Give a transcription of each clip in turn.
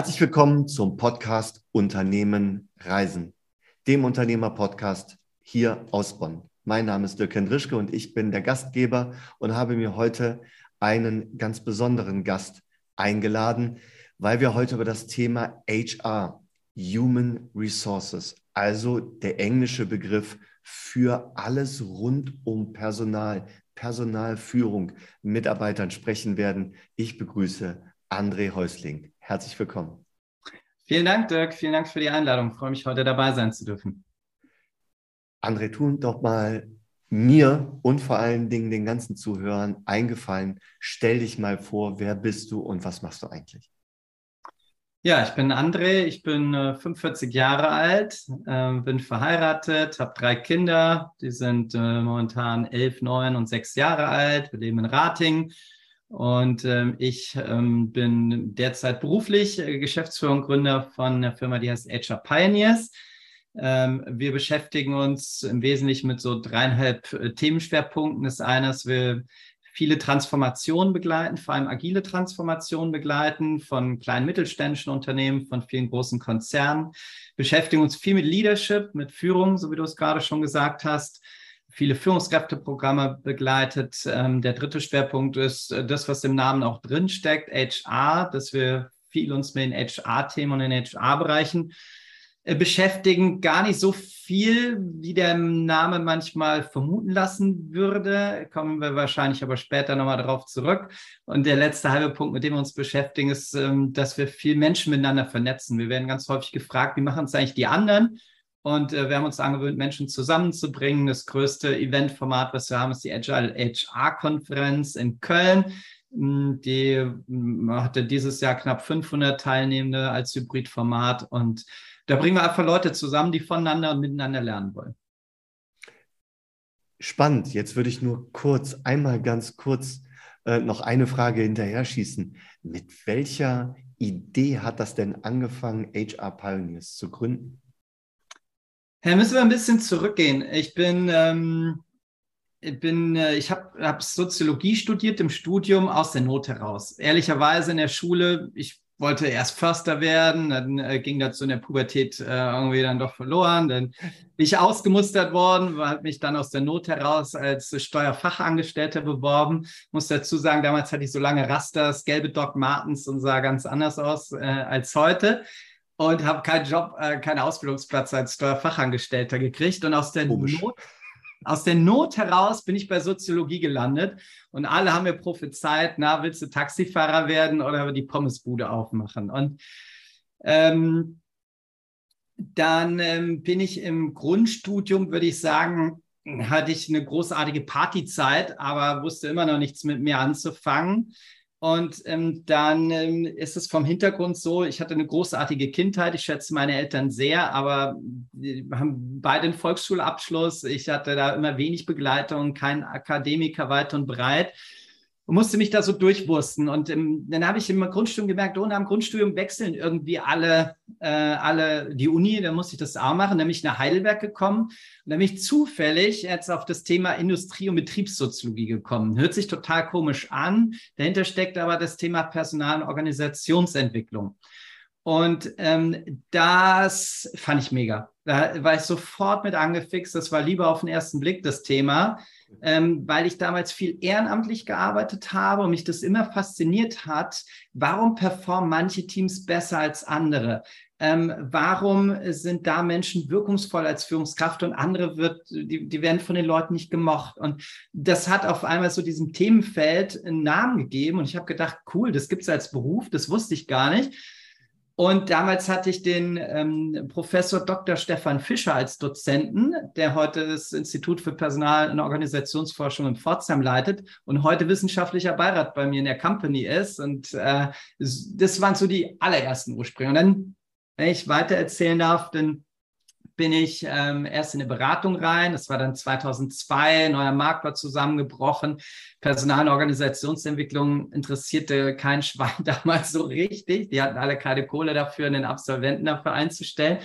Herzlich willkommen zum Podcast Unternehmen Reisen, dem Unternehmer-Podcast hier aus Bonn. Mein Name ist Dirk Hendrischke und ich bin der Gastgeber und habe mir heute einen ganz besonderen Gast eingeladen, weil wir heute über das Thema HR, Human Resources, also der englische Begriff für alles rund um Personal, Personalführung, Mitarbeitern sprechen werden. Ich begrüße André Häusling. Herzlich willkommen. Vielen Dank, Dirk. Vielen Dank für die Einladung. Ich freue mich, heute dabei sein zu dürfen. André, tun doch mal mir und vor allen Dingen den ganzen Zuhörern eingefallen. Stell dich mal vor, wer bist du und was machst du eigentlich? Ja, ich bin André, ich bin äh, 45 Jahre alt, äh, bin verheiratet, habe drei Kinder, die sind äh, momentan elf, neun und sechs Jahre alt. Wir leben in Rating und ähm, ich ähm, bin derzeit beruflich äh, Geschäftsführer und Gründer von einer Firma, die heißt HR Pioneers. Ähm, wir beschäftigen uns im Wesentlichen mit so dreieinhalb äh, Themenschwerpunkten. Das eine ist, wir viele Transformationen begleiten, vor allem agile Transformationen begleiten von kleinen mittelständischen Unternehmen, von vielen großen Konzernen, beschäftigen uns viel mit Leadership, mit Führung, so wie du es gerade schon gesagt hast, viele Führungskräfteprogramme begleitet. Ähm, der dritte Schwerpunkt ist äh, das, was im Namen auch drin steckt, HR, dass wir viel uns mit den HR-Themen und den HR-Bereichen äh, beschäftigen. Gar nicht so viel, wie der Name manchmal vermuten lassen würde. Kommen wir wahrscheinlich aber später nochmal darauf zurück. Und der letzte halbe Punkt, mit dem wir uns beschäftigen, ist, ähm, dass wir viel Menschen miteinander vernetzen. Wir werden ganz häufig gefragt, wie machen es eigentlich die anderen? Und äh, wir haben uns angewöhnt, Menschen zusammenzubringen. Das größte Eventformat, was wir haben, ist die Agile HR-Konferenz in Köln. Hm, die hm, hatte dieses Jahr knapp 500 Teilnehmende als Hybridformat. Und da bringen wir einfach Leute zusammen, die voneinander und miteinander lernen wollen. Spannend. Jetzt würde ich nur kurz, einmal ganz kurz äh, noch eine Frage hinterher schießen. Mit welcher Idee hat das denn angefangen, HR Pioneers zu gründen? Ja, müssen wir ein bisschen zurückgehen. Ich bin, ähm, ich bin, äh, ich habe hab Soziologie studiert im Studium aus der Not heraus. Ehrlicherweise in der Schule, ich wollte erst Förster werden, dann äh, ging so in der Pubertät äh, irgendwie dann doch verloren. Dann bin ich ausgemustert worden, habe mich dann aus der Not heraus als Steuerfachangestellter beworben. Muss dazu sagen, damals hatte ich so lange Rasters, gelbe Doc Martens und sah ganz anders aus äh, als heute und habe keinen Job, äh, keinen Ausbildungsplatz als Steuerfachangestellter gekriegt. Und aus der, Not, aus der Not heraus bin ich bei Soziologie gelandet. Und alle haben mir prophezeit, na, willst du Taxifahrer werden oder die Pommesbude aufmachen? Und ähm, dann ähm, bin ich im Grundstudium, würde ich sagen, hatte ich eine großartige Partyzeit, aber wusste immer noch nichts mit mir anzufangen. Und ähm, dann ähm, ist es vom Hintergrund so, ich hatte eine großartige Kindheit, ich schätze meine Eltern sehr, aber haben beide einen Volksschulabschluss. Ich hatte da immer wenig Begleitung, kein Akademiker weit und breit und musste mich da so durchwursten. Und ähm, dann habe ich im Grundstudium gemerkt, oh, nach dem Grundstudium wechseln irgendwie alle, äh, alle die Uni, dann musste ich das auch machen. Dann bin ich nach Heidelberg gekommen und dann bin ich zufällig jetzt auf das Thema Industrie- und Betriebssoziologie gekommen. Hört sich total komisch an. Dahinter steckt aber das Thema Personal- und Organisationsentwicklung. Und ähm, das fand ich mega. Da war ich sofort mit angefixt. Das war lieber auf den ersten Blick das Thema ähm, weil ich damals viel ehrenamtlich gearbeitet habe und mich das immer fasziniert hat, warum performen manche Teams besser als andere? Ähm, warum sind da Menschen wirkungsvoll als Führungskraft und andere wird, die, die werden von den Leuten nicht gemocht? Und das hat auf einmal so diesem Themenfeld einen Namen gegeben und ich habe gedacht, cool, das gibt es als Beruf, das wusste ich gar nicht. Und damals hatte ich den ähm, Professor Dr. Stefan Fischer als Dozenten, der heute das Institut für Personal- und Organisationsforschung in Pforzheim leitet und heute wissenschaftlicher Beirat bei mir in der Company ist. Und äh, das waren so die allerersten Ursprünge. Und dann, wenn ich weiter erzählen darf, dann bin ich ähm, erst in eine Beratung rein. Das war dann 2002, neuer Markt war zusammengebrochen. Personal- und Organisationsentwicklung interessierte kein Schwein damals so richtig. Die hatten alle keine Kohle dafür, einen Absolventen dafür einzustellen.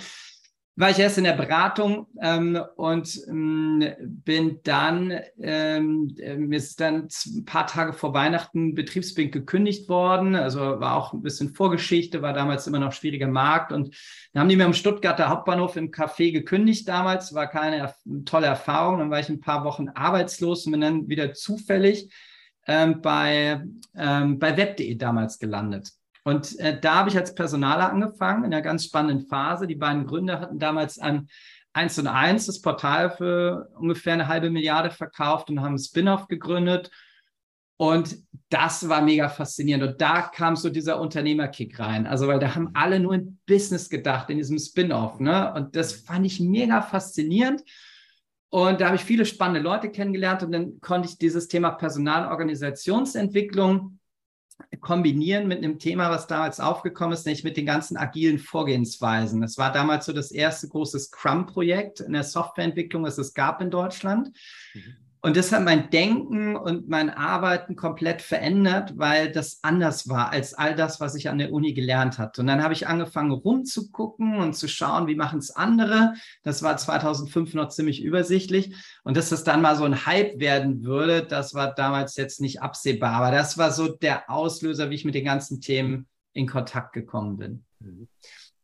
War ich erst in der Beratung ähm, und ähm, bin dann, ähm, mir ist dann ein paar Tage vor Weihnachten betriebsbedingt gekündigt worden. Also war auch ein bisschen Vorgeschichte, war damals immer noch schwieriger Markt. Und dann haben die mir am Stuttgarter Hauptbahnhof im Café gekündigt damals. War keine tolle Erfahrung. Dann war ich ein paar Wochen arbeitslos und bin dann wieder zufällig ähm, bei, ähm, bei web.de damals gelandet. Und äh, da habe ich als Personaler angefangen, in einer ganz spannenden Phase. Die beiden Gründer hatten damals an 1 und 1 das Portal für ungefähr eine halbe Milliarde verkauft und haben Spin-off gegründet. Und das war mega faszinierend. Und da kam so dieser Unternehmerkick rein. Also, weil da haben alle nur in Business gedacht, in diesem Spin-off. Ne? Und das fand ich mega faszinierend. Und da habe ich viele spannende Leute kennengelernt. Und dann konnte ich dieses Thema Personalorganisationsentwicklung kombinieren mit einem Thema, was damals aufgekommen ist, nämlich mit den ganzen agilen Vorgehensweisen. Das war damals so das erste große Scrum-Projekt in der Softwareentwicklung, das es gab in Deutschland. Mhm. Und das hat mein Denken und mein Arbeiten komplett verändert, weil das anders war als all das, was ich an der Uni gelernt hatte. Und dann habe ich angefangen rumzugucken und zu schauen, wie machen es andere. Das war 2005 noch ziemlich übersichtlich. Und dass das dann mal so ein Hype werden würde, das war damals jetzt nicht absehbar. Aber das war so der Auslöser, wie ich mit den ganzen Themen in Kontakt gekommen bin. Mhm.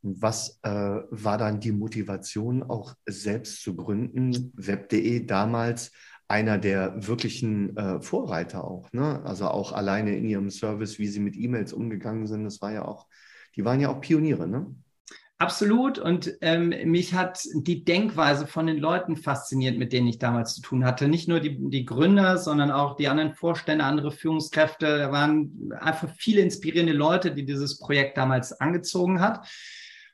Was äh, war dann die Motivation, auch selbst zu gründen? Web.de damals einer der wirklichen äh, Vorreiter auch. Ne? Also auch alleine in ihrem Service, wie sie mit E-Mails umgegangen sind, das war ja auch, die waren ja auch Pioniere, ne? Absolut. Und ähm, mich hat die Denkweise von den Leuten fasziniert, mit denen ich damals zu tun hatte. Nicht nur die, die Gründer, sondern auch die anderen Vorstände, andere Führungskräfte. Da waren einfach viele inspirierende Leute, die dieses Projekt damals angezogen hat.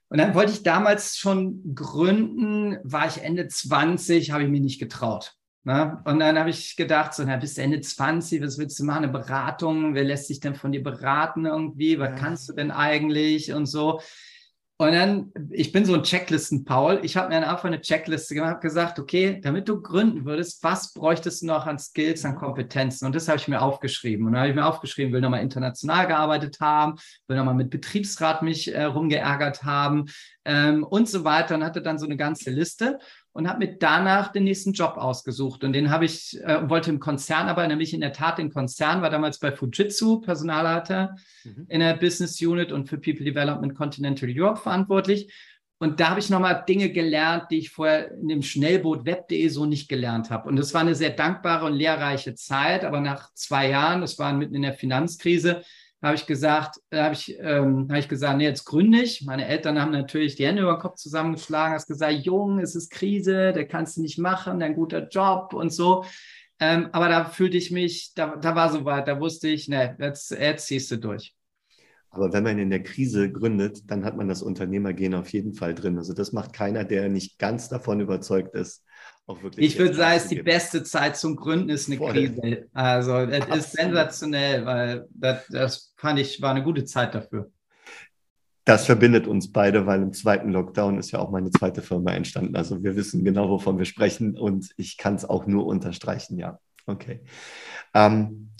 Und dann wollte ich damals schon gründen, war ich Ende 20, habe ich mich nicht getraut. Na? Und dann habe ich gedacht, so, na, bis Ende 20, was willst du machen? Eine Beratung? Wer lässt sich denn von dir beraten irgendwie? Was ja. kannst du denn eigentlich? Und so. Und dann, ich bin so ein Checklisten-Paul. Ich habe mir dann einfach eine Checkliste gemacht, habe gesagt, okay, damit du gründen würdest, was bräuchtest du noch an Skills, an Kompetenzen? Und das habe ich mir aufgeschrieben. Und dann habe ich mir aufgeschrieben, will nochmal international gearbeitet haben, will nochmal mit Betriebsrat mich äh, rumgeärgert haben ähm, und so weiter. Und hatte dann so eine ganze Liste und habe mir danach den nächsten Job ausgesucht. Und den habe ich, äh, wollte im Konzern aber nämlich in der Tat den Konzern, war damals bei Fujitsu Personalleiter mhm. in der Business Unit und für People Development Continental Europe verantwortlich. Und da habe ich nochmal Dinge gelernt, die ich vorher in dem Schnellboot web.de so nicht gelernt habe. Und das war eine sehr dankbare und lehrreiche Zeit. Aber nach zwei Jahren, das war mitten in der Finanzkrise, habe ich gesagt, habe ich, ähm, hab ich gesagt, nee, jetzt gründe ich. Meine Eltern haben natürlich die Hände über den Kopf zusammengeschlagen, hast gesagt, Jung, es ist Krise, der kannst du nicht machen, ein guter Job und so. Ähm, aber da fühlte ich mich, da, da war soweit, da wusste ich, ne, jetzt, jetzt ziehst du durch. Aber wenn man in der Krise gründet, dann hat man das Unternehmergehen auf jeden Fall drin. Also das macht keiner, der nicht ganz davon überzeugt ist, auch wirklich. Ich würde sagen, es ist die beste Zeit zum Gründen ist eine Voll. Krise. Also es ist sensationell, weil das, das fand ich war eine gute Zeit dafür. Das verbindet uns beide, weil im zweiten Lockdown ist ja auch meine zweite Firma entstanden. Also wir wissen genau, wovon wir sprechen und ich kann es auch nur unterstreichen, ja. Okay. Ähm,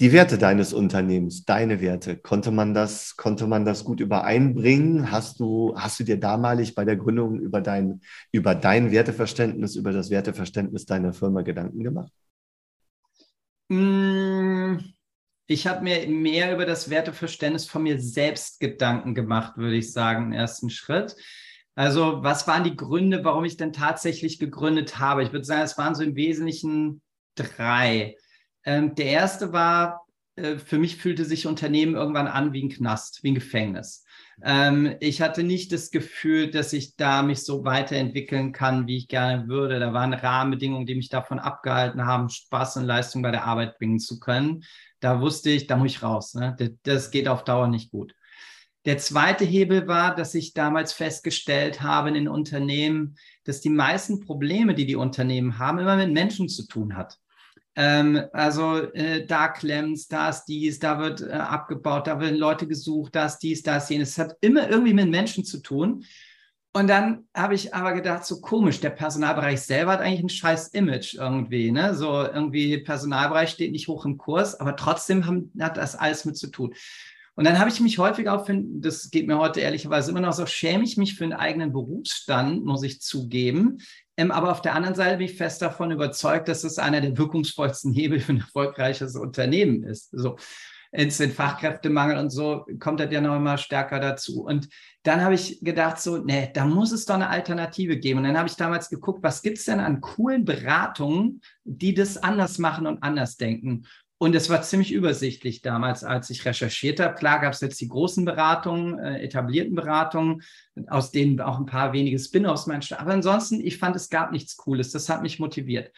die Werte deines Unternehmens, deine Werte, konnte man das, konnte man das gut übereinbringen? Hast du, hast du dir damalig bei der Gründung über dein, über dein Werteverständnis, über das Werteverständnis deiner Firma Gedanken gemacht? Mm, ich habe mir mehr über das Werteverständnis von mir selbst Gedanken gemacht, würde ich sagen, im ersten Schritt. Also, was waren die Gründe, warum ich denn tatsächlich gegründet habe? Ich würde sagen, es waren so im Wesentlichen drei. Ähm, der erste war, äh, für mich fühlte sich Unternehmen irgendwann an wie ein Knast, wie ein Gefängnis. Ähm, ich hatte nicht das Gefühl, dass ich da mich so weiterentwickeln kann, wie ich gerne würde. Da waren Rahmenbedingungen, die mich davon abgehalten haben, Spaß und Leistung bei der Arbeit bringen zu können. Da wusste ich, da muss ich raus. Ne? Das, das geht auf Dauer nicht gut. Der zweite Hebel war, dass ich damals festgestellt habe in den Unternehmen, dass die meisten Probleme, die die Unternehmen haben, immer mit Menschen zu tun hat. Ähm, also äh, da klemmt's, da ist dies, da wird äh, abgebaut, da werden Leute gesucht, da ist dies, da ist jenes. Es hat immer irgendwie mit Menschen zu tun. Und dann habe ich aber gedacht, so komisch, der Personalbereich selber hat eigentlich ein scheiß Image irgendwie. Ne? So irgendwie Personalbereich steht nicht hoch im Kurs, aber trotzdem haben, hat das alles mit zu tun. Und dann habe ich mich häufig auch, für, das geht mir heute ehrlicherweise immer noch so, schäme ich mich für einen eigenen Berufsstand, muss ich zugeben. Ähm, aber auf der anderen Seite bin ich fest davon überzeugt, dass es einer der wirkungsvollsten Hebel für ein erfolgreiches Unternehmen ist. So ins den Fachkräftemangel und so kommt das ja noch immer stärker dazu. Und dann habe ich gedacht, so, nee, da muss es doch eine Alternative geben. Und dann habe ich damals geguckt, was gibt es denn an coolen Beratungen, die das anders machen und anders denken. Und es war ziemlich übersichtlich damals, als ich recherchiert habe. Klar gab es jetzt die großen Beratungen, äh, etablierten Beratungen, aus denen auch ein paar wenige Spin-offs meinten. Aber ansonsten, ich fand, es gab nichts Cooles. Das hat mich motiviert.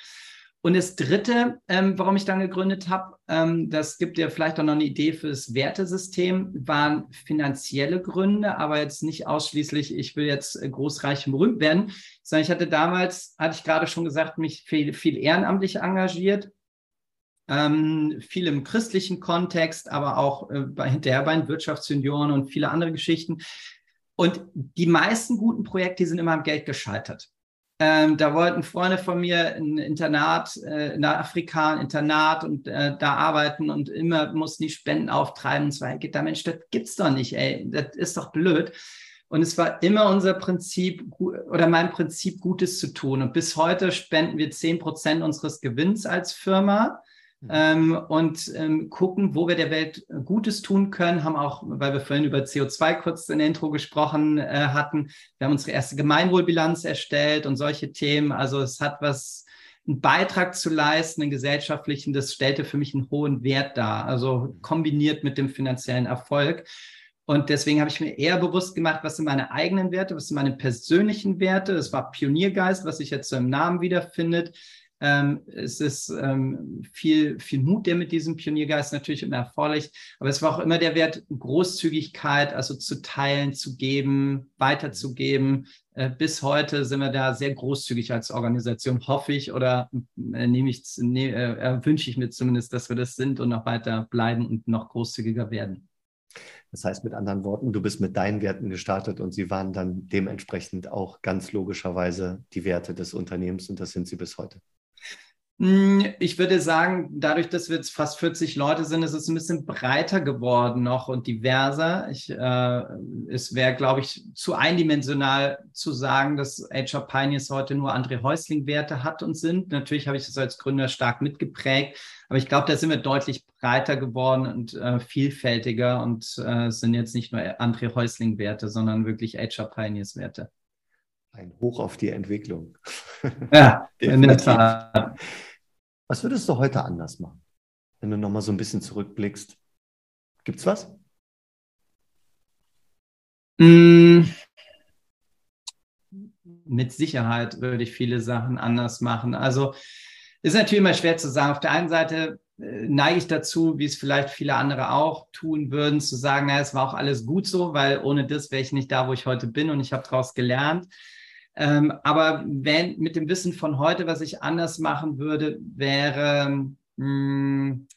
Und das Dritte, ähm, warum ich dann gegründet habe, ähm, das gibt dir vielleicht auch noch eine Idee für das Wertesystem, waren finanzielle Gründe, aber jetzt nicht ausschließlich, ich will jetzt äh, großreich und berühmt werden, sondern ich hatte damals, hatte ich gerade schon gesagt, mich viel, viel ehrenamtlich engagiert, ähm, viel im christlichen Kontext, aber auch äh, bei, hinterher bei den Wirtschaftsjunioren und viele andere Geschichten. Und die meisten guten Projekte sind immer am Geld gescheitert. Ähm, da wollten Freunde von mir ein Internat, äh, in Afrika ein Internat und äh, da arbeiten und immer mussten die Spenden auftreiben. Und zwar geht da, Mensch, das gibt's doch nicht, ey, das ist doch blöd. Und es war immer unser Prinzip oder mein Prinzip, Gutes zu tun. Und bis heute spenden wir zehn Prozent unseres Gewinns als Firma. Ähm, und ähm, gucken, wo wir der Welt Gutes tun können. Haben auch, weil wir vorhin über CO2 kurz in der Intro gesprochen äh, hatten, wir haben unsere erste Gemeinwohlbilanz erstellt und solche Themen. Also es hat was, einen Beitrag zu leisten, einen gesellschaftlichen, das stellte für mich einen hohen Wert dar. Also kombiniert mit dem finanziellen Erfolg. Und deswegen habe ich mir eher bewusst gemacht, was sind meine eigenen Werte, was sind meine persönlichen Werte. Das war Pioniergeist, was sich jetzt so im Namen wiederfindet. Ähm, es ist ähm, viel, viel Mut, der mit diesem Pioniergeist natürlich immer erforderlich. Aber es war auch immer der Wert Großzügigkeit, also zu teilen, zu geben, weiterzugeben. Äh, bis heute sind wir da sehr großzügig als Organisation, hoffe ich oder äh, nehme ich, ne, äh, wünsche ich mir zumindest, dass wir das sind und noch weiter bleiben und noch großzügiger werden. Das heißt mit anderen Worten, du bist mit deinen Werten gestartet und sie waren dann dementsprechend auch ganz logischerweise die Werte des Unternehmens und das sind sie bis heute. Hm, ich würde sagen, dadurch, dass wir jetzt fast 40 Leute sind, ist es ein bisschen breiter geworden noch und diverser. Ich, äh, es wäre, glaube ich, zu eindimensional zu sagen, dass HR Pioneers heute nur André Häusling-Werte hat und sind. Natürlich habe ich das als Gründer stark mitgeprägt, aber ich glaube, da sind wir deutlich breiter geworden und äh, vielfältiger und äh, sind jetzt nicht nur André Häusling-Werte, sondern wirklich HR Pioneers-Werte. Ein Hoch auf die Entwicklung. Ja, in der Tat. Was würdest du heute anders machen, wenn du nochmal so ein bisschen zurückblickst? Gibt's was? Mm, mit Sicherheit würde ich viele Sachen anders machen. Also ist natürlich immer schwer zu sagen. Auf der einen Seite äh, neige ich dazu, wie es vielleicht viele andere auch tun würden, zu sagen, naja, es war auch alles gut so, weil ohne das wäre ich nicht da, wo ich heute bin und ich habe daraus gelernt. Ähm, aber wenn mit dem Wissen von heute, was ich anders machen würde, wäre, mh, hm,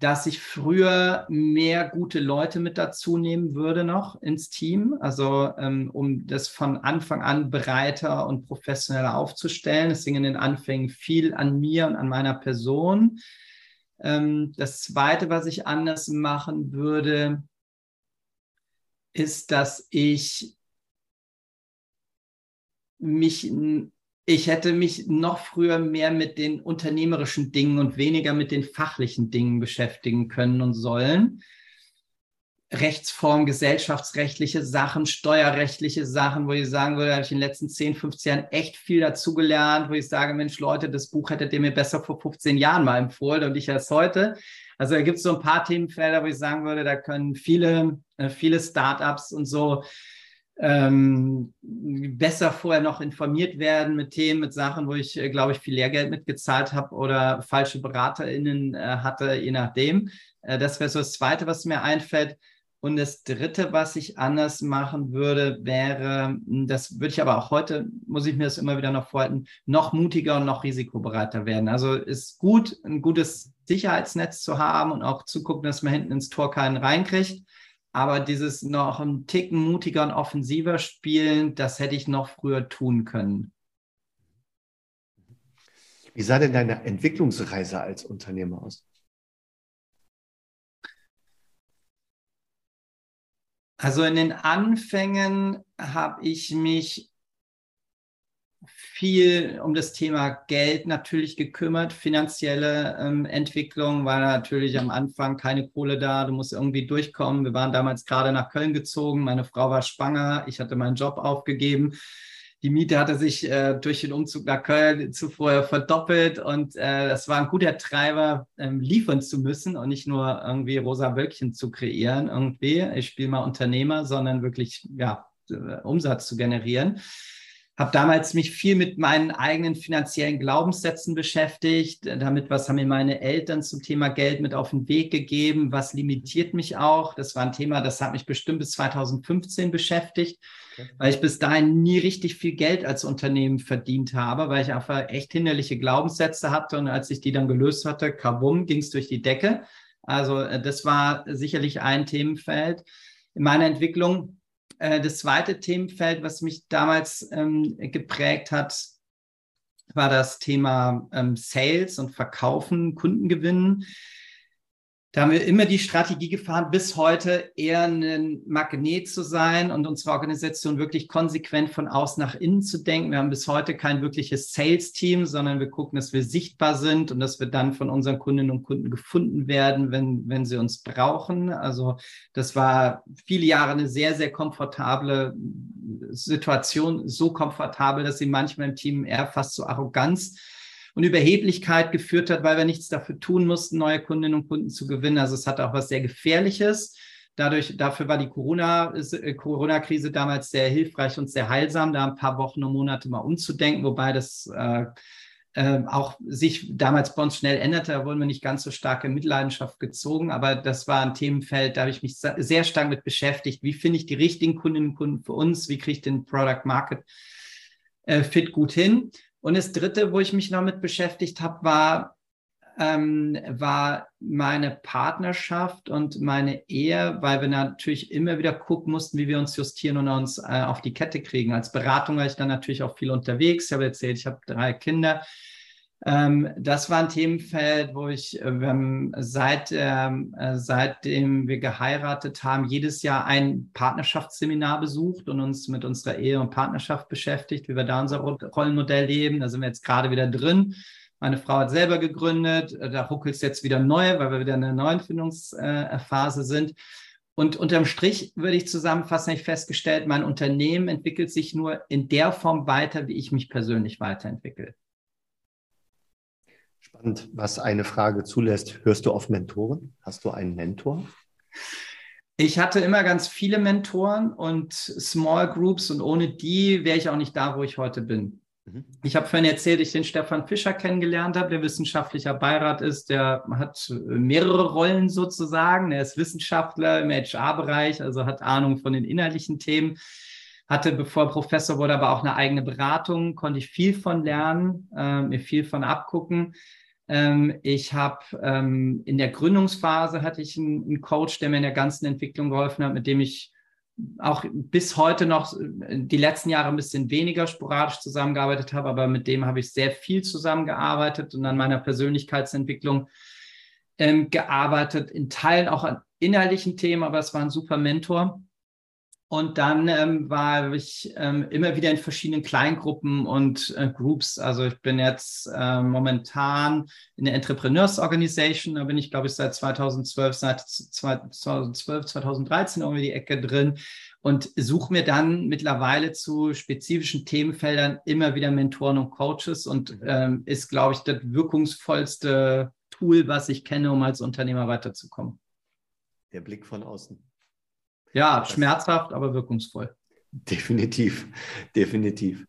dass ich früher mehr gute Leute mit dazu nehmen würde noch ins Team, also ähm, um das von Anfang an breiter und professioneller aufzustellen. Es ging in den Anfängen viel an mir und an meiner Person. Ähm, das Zweite, was ich anders machen würde, ist, dass ich mich, ich hätte mich noch früher mehr mit den unternehmerischen Dingen und weniger mit den fachlichen Dingen beschäftigen können und sollen. Rechtsform, gesellschaftsrechtliche Sachen, steuerrechtliche Sachen, wo ich sagen würde, habe ich in den letzten 10, 15 Jahren echt viel dazugelernt, wo ich sage, Mensch, Leute, das Buch hättet ihr mir besser vor 15 Jahren mal empfohlen und ich erst heute. Also da gibt es so ein paar Themenfelder, wo ich sagen würde, da können viele, äh, viele Startups und so ähm, besser vorher noch informiert werden mit Themen, mit Sachen, wo ich, äh, glaube ich, viel Lehrgeld mitgezahlt habe oder falsche BeraterInnen äh, hatte, je nachdem. Äh, das wäre so das Zweite, was mir einfällt. Und das Dritte, was ich anders machen würde, wäre, hm, das würde ich aber auch heute, muss ich mir das immer wieder noch vorhalten, noch mutiger und noch risikobereiter werden. Also ist gut, ein gutes Sicherheitsnetz zu haben und auch zu gucken, dass man hinten ins Tor keinen reinkriegt. Aber dieses noch ein Ticken mutiger und offensiver spielen, das hätte ich noch früher tun können. Wie sah denn deine Entwicklungsreise als Unternehmer aus? Also in den Anfängen habe ich mich viel um das Thema Geld natürlich gekümmert. Finanzielle ähm, Entwicklung war natürlich am Anfang keine Kohle da. Du musst irgendwie durchkommen. Wir waren damals gerade nach Köln gezogen. Meine Frau war schwanger. Ich hatte meinen Job aufgegeben. Die Miete hatte sich äh, durch den Umzug nach Köln zuvor verdoppelt und äh, das war ein guter Treiber, ähm, liefern zu müssen und nicht nur irgendwie rosa Wölkchen zu kreieren irgendwie. Ich spiele mal Unternehmer, sondern wirklich ja, äh, Umsatz zu generieren habe damals mich viel mit meinen eigenen finanziellen Glaubenssätzen beschäftigt, damit was haben mir meine Eltern zum Thema Geld mit auf den Weg gegeben, was limitiert mich auch. Das war ein Thema, das hat mich bestimmt bis 2015 beschäftigt, okay. weil ich bis dahin nie richtig viel Geld als Unternehmen verdient habe, weil ich einfach echt hinderliche Glaubenssätze hatte und als ich die dann gelöst hatte, kabum, ging es durch die Decke. Also äh, das war sicherlich ein Themenfeld in meiner Entwicklung. Äh, das zweite Themenfeld, was mich damals ähm, geprägt hat, war das Thema ähm, Sales und Verkaufen, Kunden gewinnen. Da haben wir immer die Strategie gefahren, bis heute eher ein Magnet zu sein und unsere Organisation wirklich konsequent von außen nach innen zu denken. Wir haben bis heute kein wirkliches Sales-Team, sondern wir gucken, dass wir sichtbar sind und dass wir dann von unseren Kundinnen und Kunden gefunden werden, wenn, wenn sie uns brauchen. Also das war viele Jahre eine sehr, sehr komfortable Situation, so komfortabel, dass sie manchmal im Team eher fast so Arroganz und Überheblichkeit geführt hat, weil wir nichts dafür tun mussten, neue Kundinnen und Kunden zu gewinnen. Also es hatte auch was sehr Gefährliches. Dadurch, dafür war die äh, Corona-Krise Corona damals sehr hilfreich und sehr heilsam, da ein paar Wochen und Monate mal umzudenken, wobei das äh, äh, auch sich damals bei uns schnell änderte. Da wurden wir nicht ganz so stark in Mitleidenschaft gezogen, aber das war ein Themenfeld, da habe ich mich sehr stark mit beschäftigt. Wie finde ich die richtigen Kundinnen und Kunden für uns? Wie kriege ich den Product Market äh, Fit gut hin? Und das Dritte, wo ich mich noch mit beschäftigt habe, war, ähm, war meine Partnerschaft und meine Ehe, weil wir natürlich immer wieder gucken mussten, wie wir uns justieren und uns äh, auf die Kette kriegen. Als Beratung war ich dann natürlich auch viel unterwegs. Ich habe erzählt, ich habe drei Kinder. Ähm, das war ein Themenfeld, wo ich ähm, seit, ähm, äh, seitdem wir geheiratet haben, jedes Jahr ein Partnerschaftsseminar besucht und uns mit unserer Ehe und Partnerschaft beschäftigt, wie wir da unser Rollenmodell leben. Da sind wir jetzt gerade wieder drin. Meine Frau hat selber gegründet, da ruckelt es jetzt wieder neu, weil wir wieder in der neuen Findungsphase sind. Und unterm Strich würde ich zusammenfassen, ich festgestellt, mein Unternehmen entwickelt sich nur in der Form weiter, wie ich mich persönlich weiterentwickle. Spannend, was eine Frage zulässt. Hörst du auf Mentoren? Hast du einen Mentor? Ich hatte immer ganz viele Mentoren und Small Groups und ohne die wäre ich auch nicht da, wo ich heute bin. Mhm. Ich habe vorhin erzählt, ich den Stefan Fischer kennengelernt habe, der wissenschaftlicher Beirat ist. Der hat mehrere Rollen sozusagen. Er ist Wissenschaftler im HR-Bereich, also hat Ahnung von den inhaltlichen Themen. Hatte, bevor Professor wurde, aber auch eine eigene Beratung, konnte ich viel von lernen, äh, mir viel von abgucken. Ähm, ich habe ähm, in der Gründungsphase hatte ich einen, einen, Coach, der mir in der ganzen Entwicklung geholfen hat, mit dem ich auch bis heute noch äh, die letzten Jahre ein bisschen weniger sporadisch zusammengearbeitet habe, aber mit dem habe ich sehr viel zusammengearbeitet und an meiner Persönlichkeitsentwicklung ähm, gearbeitet, in Teilen auch an inhaltlichen Themen, aber es war ein super Mentor. Und dann ähm, war ich ähm, immer wieder in verschiedenen Kleingruppen und äh, Groups. Also ich bin jetzt äh, momentan in der Entrepreneurs Organization. Da bin ich, glaube ich, seit 2012, seit 2012, 2013 irgendwie die Ecke drin und suche mir dann mittlerweile zu spezifischen Themenfeldern immer wieder Mentoren und Coaches und mhm. ähm, ist, glaube ich, das wirkungsvollste Tool, was ich kenne, um als Unternehmer weiterzukommen. Der Blick von außen. Ja, schmerzhaft, aber wirkungsvoll. Definitiv, definitiv.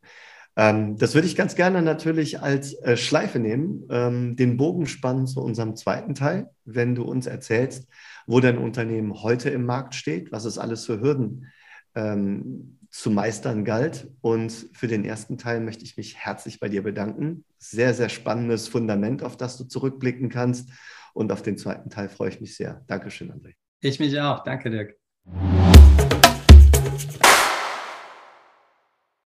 Ähm, das würde ich ganz gerne natürlich als äh, Schleife nehmen, ähm, den Bogen spannen zu unserem zweiten Teil, wenn du uns erzählst, wo dein Unternehmen heute im Markt steht, was es alles für Hürden ähm, zu meistern galt. Und für den ersten Teil möchte ich mich herzlich bei dir bedanken. Sehr, sehr spannendes Fundament, auf das du zurückblicken kannst. Und auf den zweiten Teil freue ich mich sehr. Dankeschön, André. Ich mich auch. Danke, Dirk. you